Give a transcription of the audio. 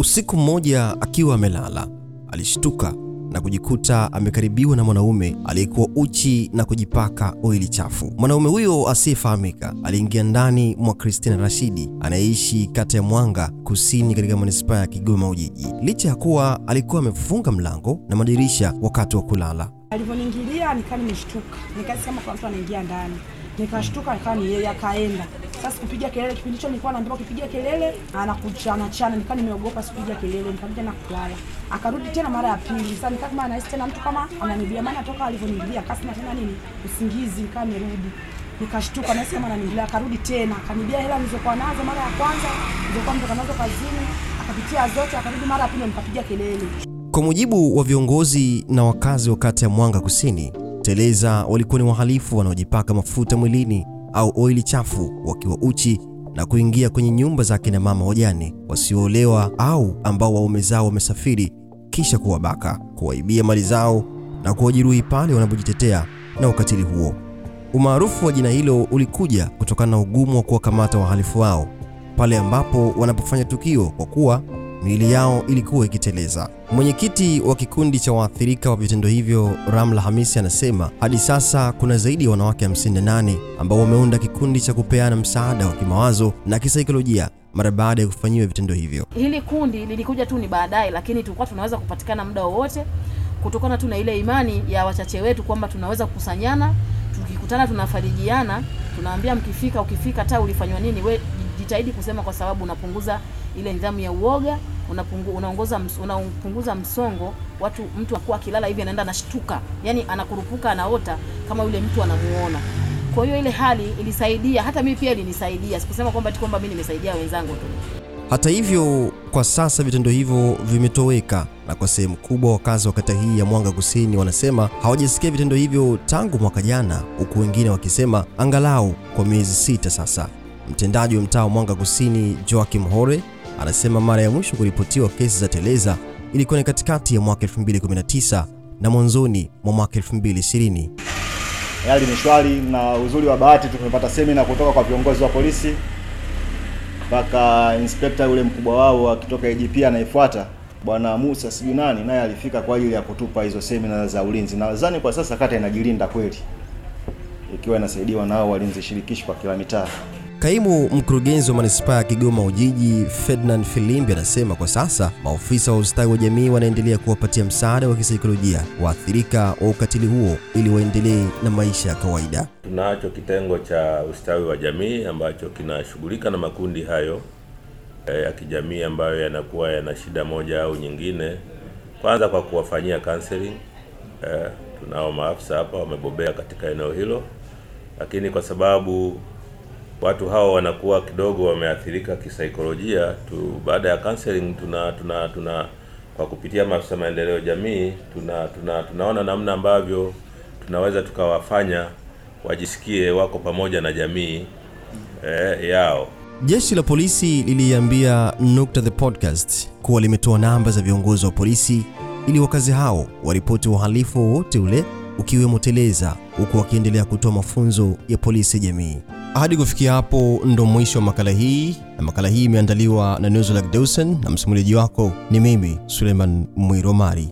Usiku mmoja akiwa amelala, alishtuka na kujikuta amekaribiwa na mwanaume aliyekuwa uchi na kujipaka oili chafu. Mwanaume huyo asiyefahamika aliingia ndani mwa Christina Rashidi anayeishi kata ya Mwanga Kusini katika manispaa ya Kigoma Ujiji, licha ya kuwa alikuwa amefunga mlango na madirisha wakati wa kulala. Alivyoniingilia nikaa nimeshtuka, nikasema kwa mtu anaingia ndani, nikashtuka, nikawa ni yeye, akaenda sasa kupiga kelele. Kipindi hicho nilikuwa naambiwa kipiga kelele anakuchana chana, nikawa nimeogopa, sikupiga kelele, nikaja na kulala. Akarudi tena mara ya pili, sasa nikawa kama anahisi tena mtu kama ananibia, maana toka alivyoniingilia kasema tena nini usingizi, nikawa nirudi nikashtuka, nahisi kama ananiingilia. Akarudi tena akanibia hela nilizokuwa nazo mara ya kwanza, nilizokuwa mtoka nazo kazini, akapitia zote, akarudi mara ya pili, nikapiga kelele. Kwa mujibu wa viongozi na wakazi wa kata ya Mwanga Kusini, teleza walikuwa ni wahalifu wanaojipaka mafuta mwilini au oili chafu wakiwa uchi na kuingia kwenye nyumba za akina mama wajane wasioolewa au ambao waume zao wamesafiri, kisha kuwabaka, kuwaibia mali zao na kuwajeruhi pale wanapojitetea na ukatili huo. Umaarufu wa jina hilo ulikuja kutokana na ugumu wa kuwakamata wahalifu wao pale ambapo wanapofanya tukio, kwa kuwa miili yao ilikuwa ikiteleza. Mwenyekiti wa kikundi cha waathirika wa vitendo hivyo Ramla Hamisi anasema hadi sasa kuna zaidi ya wanawake 58 ambao wameunda kikundi cha kupeana msaada wa kimawazo na kisaikolojia mara baada ya kufanyiwa vitendo hivyo. Hili kundi lilikuja tu ni baadaye, lakini tulikuwa tunaweza kupatikana muda wowote kutokana tu na ile imani ya wachache wetu kwamba tunaweza kukusanyana, tukikutana tunafarijiana, tunaambia mkifika, ukifika hata ulifanywa nini, we jitahidi kusema, kwa sababu unapunguza ile nidhamu ya uoga, unapungu, unaongoza unapunguza msongo. Watu mtu akuwa akilala hivi anaenda anashtuka, yani anakurupuka, anaota kama yule mtu anamuona. Kwa hiyo ile hali ilisaidia, hata mimi pia ilinisaidia. Sikusema kwamba kwamba mimi nimesaidia wenzangu tu. Hata hivyo, kwa sasa vitendo hivyo vimetoweka, na kwa sehemu kubwa wakazi wa kata hii ya Mwanga Kusini wanasema hawajasikia vitendo hivyo tangu mwaka jana, huku wengine wakisema angalau kwa miezi sita sasa. Mtendaji wa mtaa wa Mwanga Kusini Joakim Hore anasema mara ya mwisho kuripotiwa kesi za teleza ilikuwa ni katikati ya mwaka 2019 na mwanzoni mwa mwaka 2020. Hali ni shwari, na uzuri wa bahati tumepata semina kutoka kwa viongozi wa polisi mpaka inspekta yule mkubwa wao akitoka IGP anayefuata bwana Musa sijui nani, naye alifika kwa ajili ya kutupa hizo semina za ulinzi. Na nadhani kwa sasa kata inajilinda kweli, ikiwa inasaidiwa nao walinzi shirikishi kwa kila mitaa. Kaimu mkurugenzi wa manispaa ya Kigoma Ujiji Ferdinand Filimbi anasema kwa sasa maofisa wa ustawi wa jamii wanaendelea kuwapatia msaada wa kisaikolojia waathirika wa ukatili huo ili waendelee na maisha ya kawaida. Tunacho kitengo cha ustawi wa jamii ambacho kinashughulika na makundi hayo eh, ya kijamii ambayo yanakuwa yana shida moja au nyingine, kwanza kwa kuwafanyia counseling. Eh, tunao maafisa hapa wamebobea katika eneo hilo, lakini kwa sababu watu hao wanakuwa kidogo wameathirika kisaikolojia tu, baada ya counseling tuna tuna tuna kwa kupitia maafisa maendeleo jamii tuna, tuna tunaona namna ambavyo tunaweza tukawafanya wajisikie wako pamoja na jamii eh, yao. Jeshi la polisi liliambia Nukta the podcast kuwa limetoa namba za viongozi wa polisi ili wakazi hao waripoti uhalifu wowote ule ukiwemo teleza, huku wakiendelea kutoa mafunzo ya polisi jamii. Hadi kufikia hapo ndo mwisho wa makala hii, na makala hii imeandaliwa na Nuzulak Deusen na msimulizi wako ni mimi Suleiman Mwiromari.